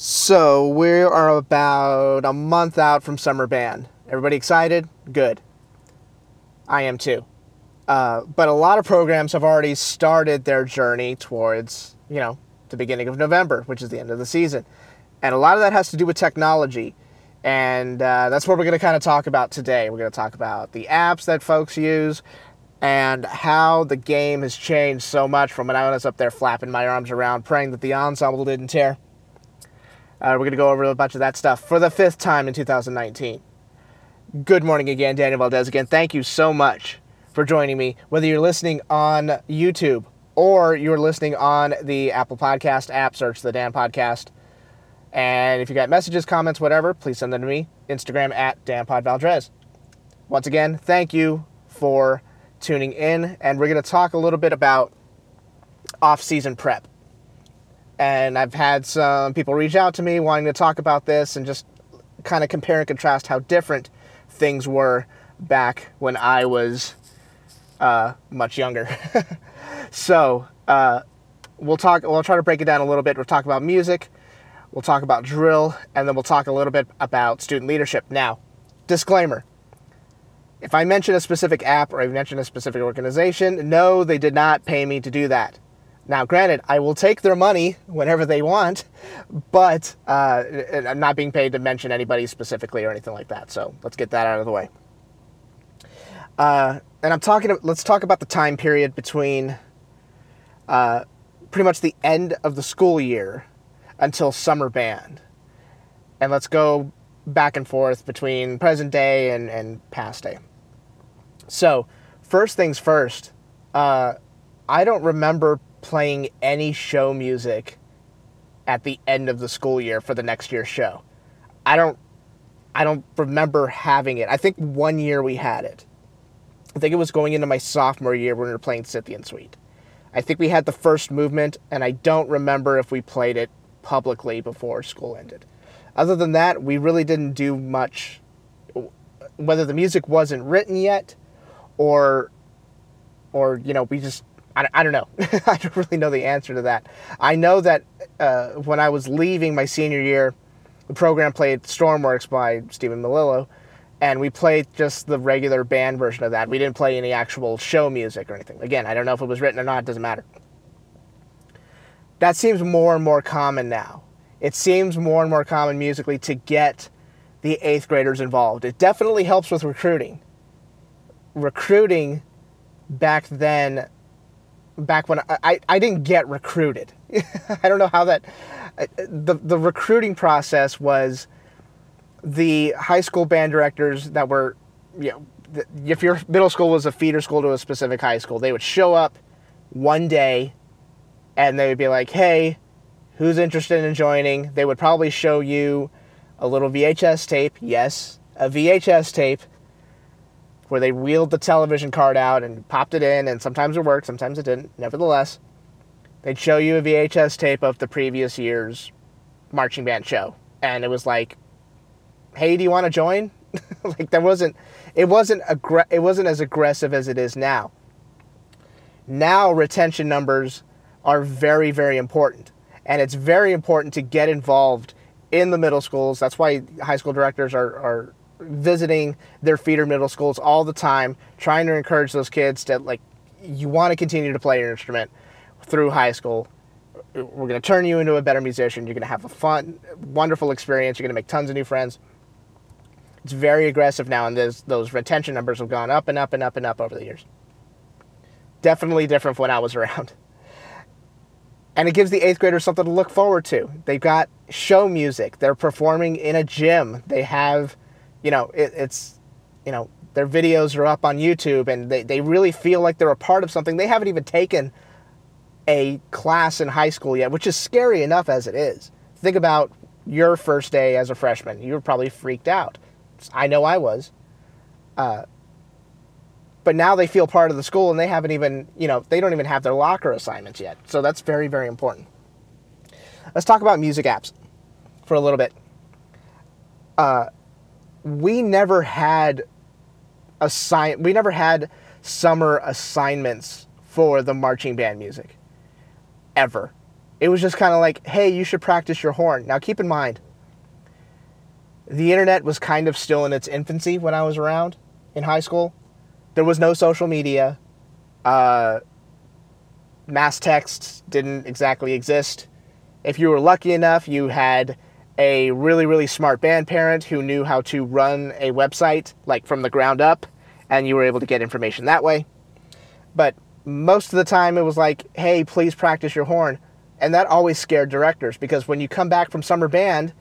So we are about a month out from summer band. Everybody excited? Good. I am too. Uh, but a lot of programs have already started their journey towards, you know, the beginning of November, which is the end of the season. And a lot of that has to do with technology. And uh, that's what we're going to kind of talk about today. We're going to talk about the apps that folks use and how the game has changed so much from when I was up there flapping my arms around, praying that the ensemble didn't tear. Uh, we're going to go over a bunch of that stuff for the fifth time in 2019. Good morning again, Daniel Valdez again. Thank you so much for joining me, whether you're listening on YouTube or you're listening on the Apple Podcast app, search the Dan Podcast. And if you got messages, comments, whatever, please send them to me. Instagram at DanPodValdez. Once again, thank you for tuning in, and we're going to talk a little bit about off-season prep. And I've had some people reach out to me wanting to talk about this and just kind of compare and contrast how different things were back when I was uh, much younger. so uh, we'll talk. We'll try to break it down a little bit. We'll talk about music. We'll talk about drill, and then we'll talk a little bit about student leadership. Now, disclaimer: if I mention a specific app or I mention a specific organization, no, they did not pay me to do that. Now, granted, I will take their money whenever they want, but uh, I'm not being paid to mention anybody specifically or anything like that. So let's get that out of the way. Uh, and I'm talking. Let's talk about the time period between uh, pretty much the end of the school year until summer band, and let's go back and forth between present day and, and past day. So, first things first. Uh, I don't remember playing any show music at the end of the school year for the next year's show. I don't I don't remember having it. I think one year we had it. I think it was going into my sophomore year when we were playing Scythian Suite. I think we had the first movement, and I don't remember if we played it publicly before school ended. Other than that, we really didn't do much. Whether the music wasn't written yet, or, or you know, we just I, I don't know. I don't really know the answer to that. I know that uh, when I was leaving my senior year, the program played Stormworks by Stephen Melillo, and we played just the regular band version of that. We didn't play any actual show music or anything. Again, I don't know if it was written or not, it doesn't matter. That seems more and more common now. It seems more and more common musically to get the eighth graders involved. It definitely helps with recruiting. Recruiting back then back when I, I, I didn't get recruited. I don't know how that, uh, the, the recruiting process was the high school band directors that were, you know, if your middle school was a feeder school to a specific high school, they would show up one day and they would be like, hey, who's interested in joining? They would probably show you a little VHS tape. Yes, a VHS tape where they wheeled the television card out and popped it in, and sometimes it worked, sometimes it didn't. Nevertheless, they'd show you a VHS tape of the previous year's marching band show, and it was like, "Hey, do you want to join?" like there wasn't, it wasn't aggr- it wasn't as aggressive as it is now. Now retention numbers are very very important, and it's very important to get involved in the middle schools. That's why high school directors are, are visiting their feeder middle schools all the time, trying to encourage those kids to like, you want to continue to play your instrument through high school. We're going to turn you into a better musician. You're going to have a fun, wonderful experience. You're going to make tons of new friends. It's very aggressive now, and those those retention numbers have gone up and up and up and up over the years. Definitely different from when I was around. And it gives the eighth graders something to look forward to. They've got show music. They're performing in a gym. They have you know, it, it's, you know, their videos are up on YouTube and they, they really feel like they're a part of something. They haven't even taken a class in high school yet, which is scary enough as it is. Think about your first day as a freshman. You were probably freaked out. I know I was. Uh, but now they feel part of the school and they haven't even, you know, they don't even have their locker assignments yet. So that's very, very important. Let's talk about music apps for a little bit. Uh, we never had assign we never had summer assignments for the marching band music ever It was just kind of like, hey, you should practice your horn. Now, keep in mind, the internet was kind of still in its infancy when I was around in high school. There was no social media. Uh, mass texts didn't exactly exist. If you were lucky enough, you had a really, really smart band parent who knew how to run a website like from the ground up, and you were able to get information that way. But most of the time, it was like, hey, please practice your horn. And that always scared directors because when you come back from summer band,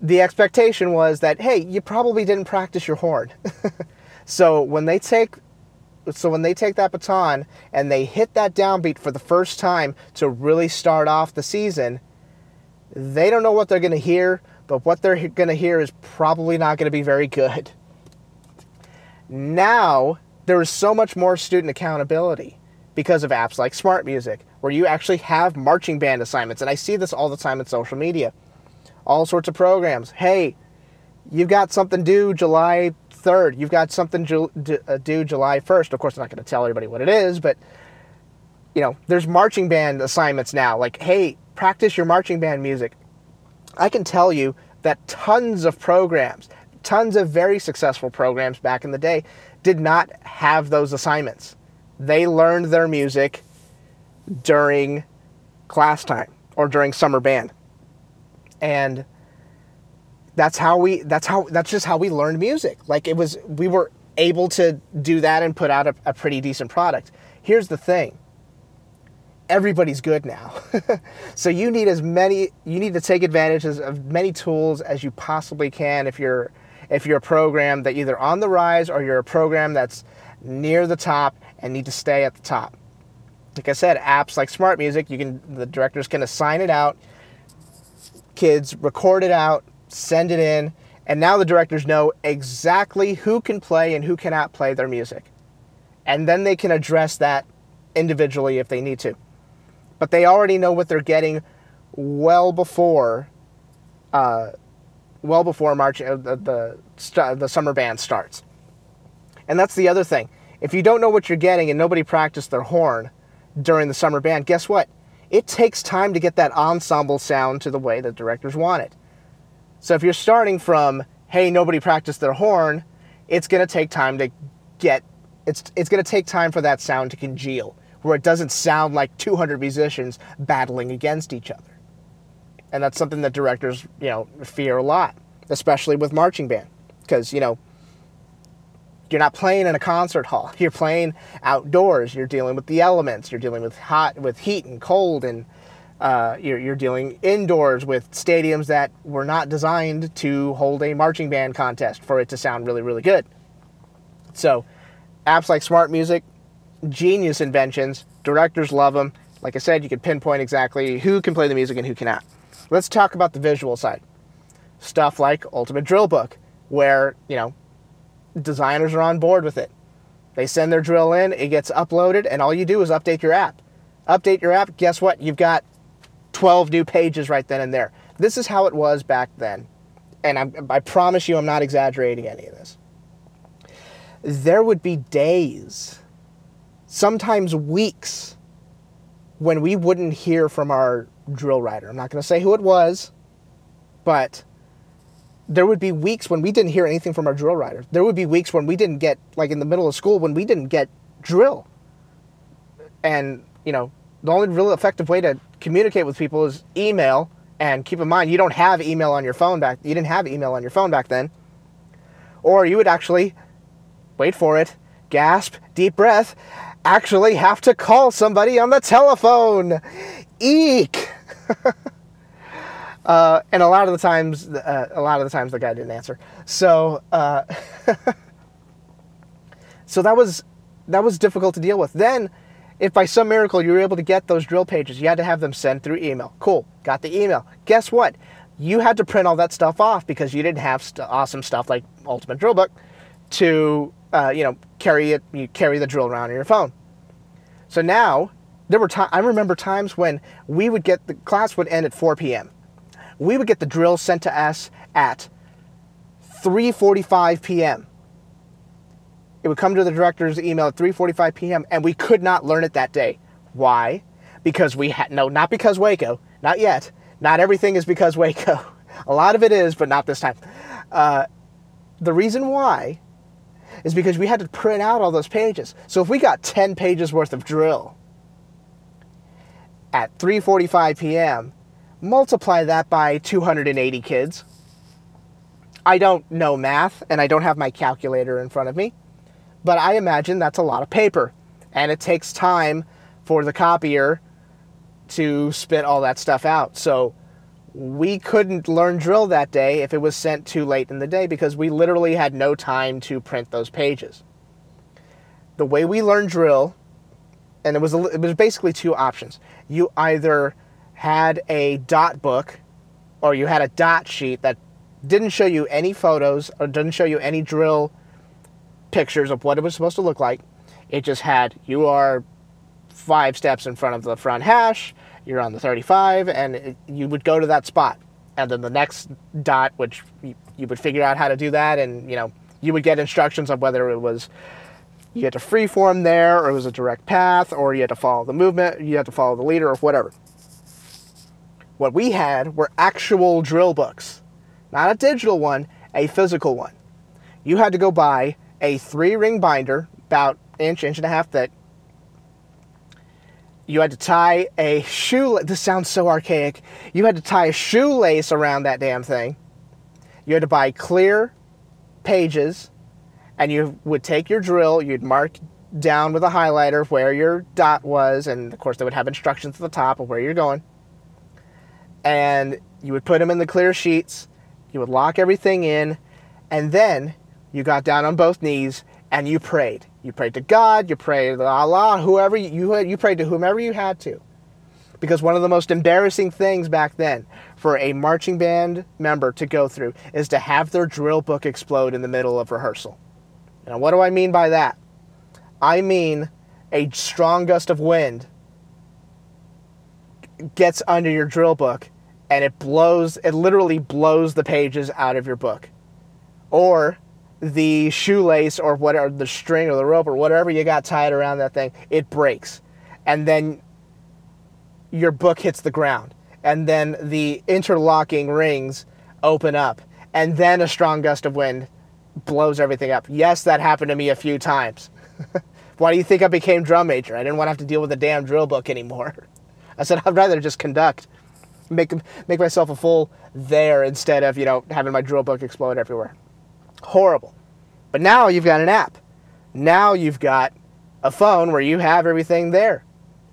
the expectation was that, hey, you probably didn't practice your horn. so when they take so when they take that baton and they hit that downbeat for the first time to really start off the season, they don't know what they're going to hear, but what they're going to hear is probably not going to be very good. Now, there is so much more student accountability because of apps like Smart Music, where you actually have marching band assignments. And I see this all the time in social media. All sorts of programs. Hey, you've got something due July 3rd. You've got something due, uh, due July 1st. Of course, I'm not going to tell everybody what it is, but you know, there's marching band assignments now. Like, hey, practice your marching band music. I can tell you that tons of programs, tons of very successful programs back in the day did not have those assignments they learned their music during class time or during summer band. And that's how we that's how that's just how we learned music. Like it was we were able to do that and put out a, a pretty decent product. Here's the thing. Everybody's good now. so you need as many you need to take advantage of many tools as you possibly can if you're if you're a program that either on the rise or you're a program that's near the top and need to stay at the top. Like I said, apps like Smart Music, you can the directors can assign it out, kids record it out, send it in, and now the directors know exactly who can play and who cannot play their music. And then they can address that individually if they need to. But they already know what they're getting well before uh, well before March uh, the the, the summer band starts. And that's the other thing. If you don't know what you're getting and nobody practiced their horn during the summer band, guess what? It takes time to get that ensemble sound to the way the directors want it. So if you're starting from, hey, nobody practiced their horn, it's going to take time to get, it's, it's going to take time for that sound to congeal, where it doesn't sound like 200 musicians battling against each other. And that's something that directors, you know, fear a lot, especially with marching band. Because, you know, you're not playing in a concert hall. You're playing outdoors. You're dealing with the elements. You're dealing with hot, with heat and cold, and uh, you're, you're dealing indoors with stadiums that were not designed to hold a marching band contest for it to sound really, really good. So, apps like Smart Music, genius inventions. Directors love them. Like I said, you can pinpoint exactly who can play the music and who cannot. Let's talk about the visual side. Stuff like Ultimate Drill Book, where, you know, designers are on board with it. They send their drill in, it gets uploaded, and all you do is update your app. Update your app, guess what? You've got 12 new pages right then and there. This is how it was back then. And I'm, I promise you, I'm not exaggerating any of this. There would be days, sometimes weeks, when we wouldn't hear from our drill writer. I'm not going to say who it was, but there would be weeks when we didn't hear anything from our drill writer. There would be weeks when we didn't get, like in the middle of school, when we didn't get drill. And, you know, the only real effective way to communicate with people is email. And keep in mind, you don't have email on your phone back. You didn't have email on your phone back then. Or you would actually, wait for it, gasp, deep breath, actually have to call somebody on the telephone. Eek! Uh, and a lot of the times, uh, a lot of the times the guy didn't answer. So, uh, so that was that was difficult to deal with. Then, if by some miracle you were able to get those drill pages, you had to have them sent through email. Cool, got the email. Guess what? You had to print all that stuff off because you didn't have st- awesome stuff like Ultimate Drill Book to uh, you know carry it. You carry the drill around in your phone. So now there were I remember times when we would get the class would end at 4 p.m we would get the drill sent to us at 3:45 p.m. It would come to the director's email at 3:45 p.m. and we could not learn it that day. Why? because we had no, not because Waco, not yet. Not everything is because Waco. A lot of it is, but not this time. Uh, the reason why is because we had to print out all those pages. So if we got 10 pages worth of drill at 3:45 p.m., multiply that by 280 kids. I don't know math and I don't have my calculator in front of me, but I imagine that's a lot of paper and it takes time for the copier to spit all that stuff out. So we couldn't learn drill that day if it was sent too late in the day because we literally had no time to print those pages. The way we learned drill, and it was it was basically two options. You either had a dot book, or you had a dot sheet that didn't show you any photos or didn't show you any drill pictures of what it was supposed to look like. It just had you are five steps in front of the front hash you're on the 35 and it, you would go to that spot. And then the next dot which you, you, would figure out how to do that and you know you would get instructions of whether it was you had to freeform there or it was a direct path or you had to follow the movement you had to follow the leader or whatever. What we had were actual drill books not a digital one a physical one. You had to go buy a three ring binder about inch inch and a half thick you had to tie a shoe. This sounds so archaic. You had to tie a shoelace around that damn thing. You had to buy clear pages, and you would take your drill. You'd mark down with a highlighter where your dot was, and of course they would have instructions at the top of where you're going. And you would put them in the clear sheets. You would lock everything in, and then you got down on both knees and you prayed. You prayed to God, you prayed to Allah, whoever you you prayed to whomever you had to. Because one of the most embarrassing things back then for a marching band member to go through is to have their drill book explode in the middle of rehearsal. Now, what do I mean by that? I mean a strong gust of wind gets under your drill book and it blows, it literally blows the pages out of your book. Or the shoelace or whatever the string or the rope or whatever you got tied around that thing it breaks. And then your book hits the ground. And then the interlocking rings open up. And then a strong gust of wind blows everything up. Yes that happened to me a few times. Why do you think i became drum major? I didn't want to have to deal with the damn drill book anymore. I said i'd rather just conduct. Make make myself a fool there instead of you know having my drill book explode everywhere Horrible. But now you've got an app. Now you've got a phone where you have everything there,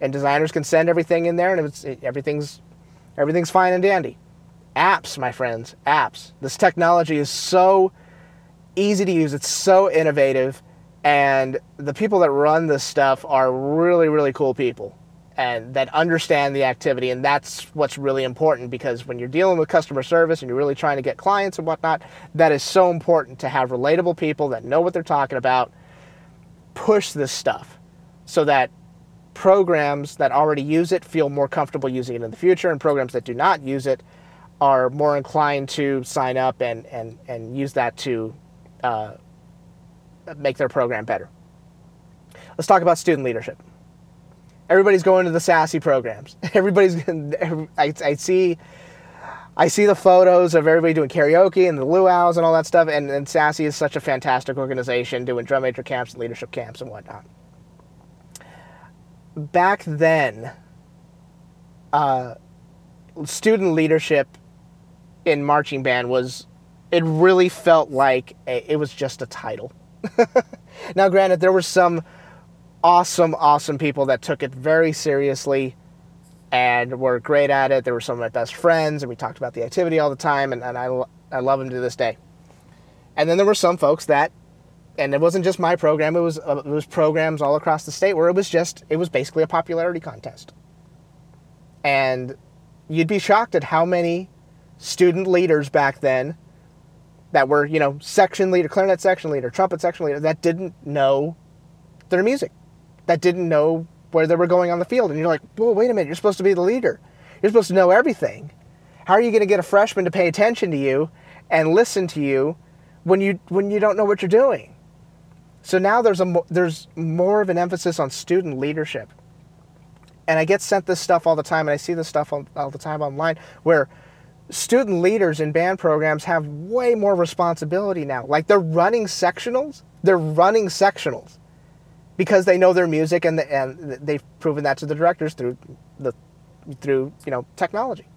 and designers can send everything in there, and it's, it, everything's everything's fine and dandy. Apps, my friends, apps. This technology is so easy to use. It's so innovative, and the people that run this stuff are really, really cool people and that understand the activity. And that's what's really important because when you're dealing with customer service and you're really trying to get clients and whatnot, that is so important to have relatable people that know what they're talking about push this stuff so that programs that already use it feel more comfortable using it in the future and programs that do not use it are more inclined to sign up and, and, and use that to uh, make their program better. Let's talk about student leadership everybody's going to the sassy programs. Everybody's I, I see I see the photos of everybody doing karaoke and the luau's and all that stuff, and, and Sassy is such a fantastic organization doing drum major camps and leadership camps and whatnot. Back then, uh, student leadership in marching band was, it really felt like a, it was just a title. now, granted, there were some awesome, awesome people that took it very seriously and were great at it. They were some of my best friends, and we talked about the activity all the time, and, and I, I love them to this day. And then there were some folks that, and it wasn't just my program, it was, uh, it was programs all across the state where it was just, it was basically a popularity contest. And you'd be shocked at how many student leaders back then that were, you know, section leader, clarinet section leader, trumpet section leader, that didn't know their music that didn't know where they were going on the field. And you're like, well, wait a minute, you're supposed to be the leader. You're supposed to know everything. How are you going to get a freshman to pay attention to you and listen to you when you when you don't know what you're doing? So now there's a there's more of an emphasis on student leadership. And I get sent this stuff all the time, and I see this stuff all, all the time online where student leaders in band programs have way more responsibility now. Like they're running sectionals, they're running sectionals because they know their music and, the, and they've proven that to the directors through the through you know technology.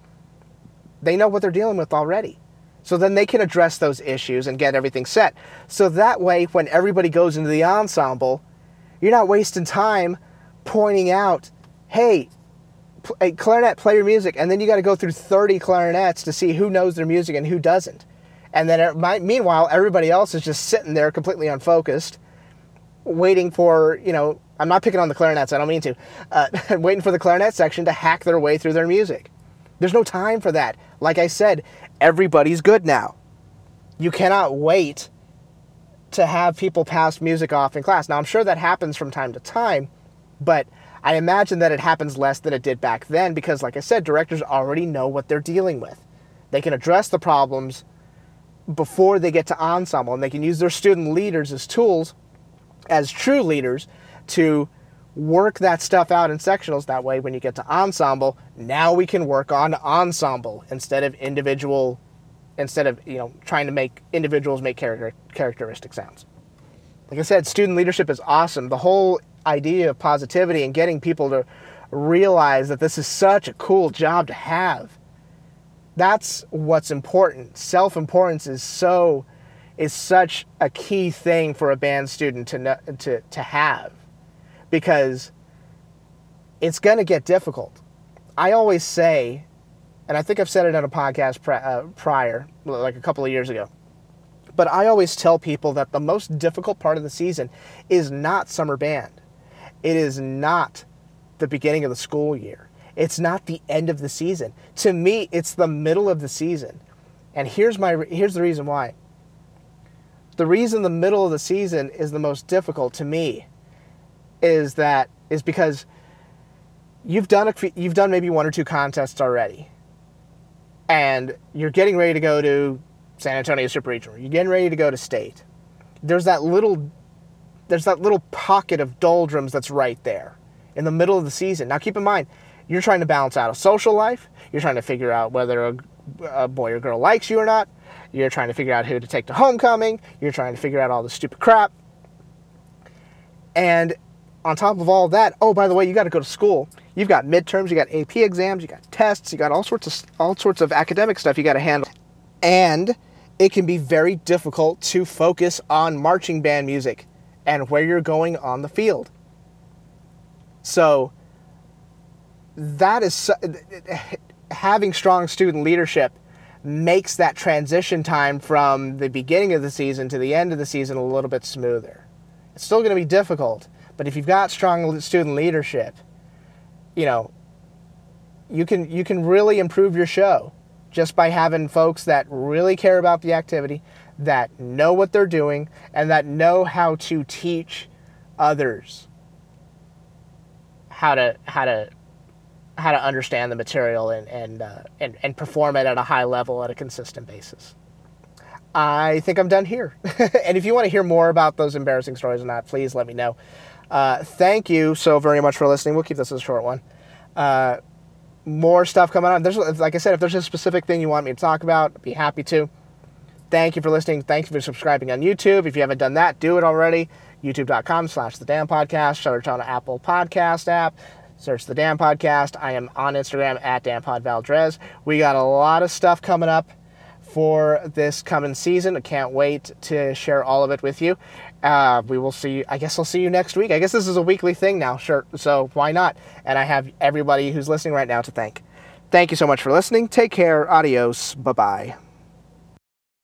They know what they're dealing with already. So then they can address those issues and get everything set. So that way, when everybody goes into the ensemble, you're not wasting time pointing out, hey, clarinet, play your music, and then you got to go through 30 clarinets to see who knows their music and who doesn't. And then, uh, it might, meanwhile, everybody else is just sitting there completely unfocused, waiting for, you know, I'm not picking on the clarinets, I don't mean to, uh, waiting for the clarinet section to hack their way through their music. There's no time for that. Like I said, everybody's good now. You cannot wait to have people pass music off in class. Now, I'm sure that happens from time to time, but I imagine that it happens less than it did back then because, like I said, directors already know what they're dealing with. They can address the problems before they get to ensemble, and they can use their student leaders as tools, as true leaders, to work that stuff out in sectionals. That way, when you get to ensemble, now we can work on ensemble instead of individual, instead of you know trying to make individuals make character characteristic sounds. Like I said, student leadership is awesome. The whole idea of positivity and getting people to realize that this is such a cool job to have. That's what's important. Self-importance is so is such a key thing for a band student to to to have because it's going to get difficult. I always say, and I think I've said it on a podcast uh, prior, like a couple of years ago, but I always tell people that the most difficult part of the season is not summer band. It is not the beginning of the school year. It's not the end of the season. To me, it's the middle of the season. And here's my here's the reason why. The reason the middle of the season is the most difficult to me is that is because you've done a, you've done maybe one or two contests already, and you're getting ready to go to San Antonio Super Regional. You're getting ready to go to state. There's that little there's that little pocket of doldrums that's right there in the middle of the season. Now keep in mind, you're trying to balance out a social life. You're trying to figure out whether a, a boy or girl likes you or not. You're trying to figure out who to take to homecoming. You're trying to figure out all the stupid crap. And on top of all that, oh by the way, you got to go to school. You've got midterms, you got AP exams, you got tests, you got all sorts of all sorts of academic stuff you got to handle. And it can be very difficult to focus on marching band music and where you're going on the field. So that is having strong student leadership makes that transition time from the beginning of the season to the end of the season a little bit smoother. It's still going to be difficult, but if you've got strong student leadership, you know, you can you can really improve your show just by having folks that really care about the activity, that know what they're doing, and that know how to teach others how to how to how to understand the material and and, uh, and and perform it at a high level at a consistent basis. I think I'm done here. and if you want to hear more about those embarrassing stories or not, please let me know. Uh, thank you so very much for listening. We'll keep this a short one. Uh, more stuff coming on. There's, like I said, if there's a specific thing you want me to talk about, I'd be happy to. Thank you for listening. Thank you for subscribing on YouTube. If you haven't done that, do it already. YouTube.com slash The Damn Podcast. On Apple Podcast app. Search The Damn Podcast. I am on Instagram at DamnPodValdez. We got a lot of stuff coming up for this coming season. I can't wait to share all of it with you. Uh, we will see. I guess I'll see you next week. I guess this is a weekly thing now. Sure. So why not? And I have everybody who's listening right now to thank. Thank you so much for listening. Take care. Adios. Bye bye.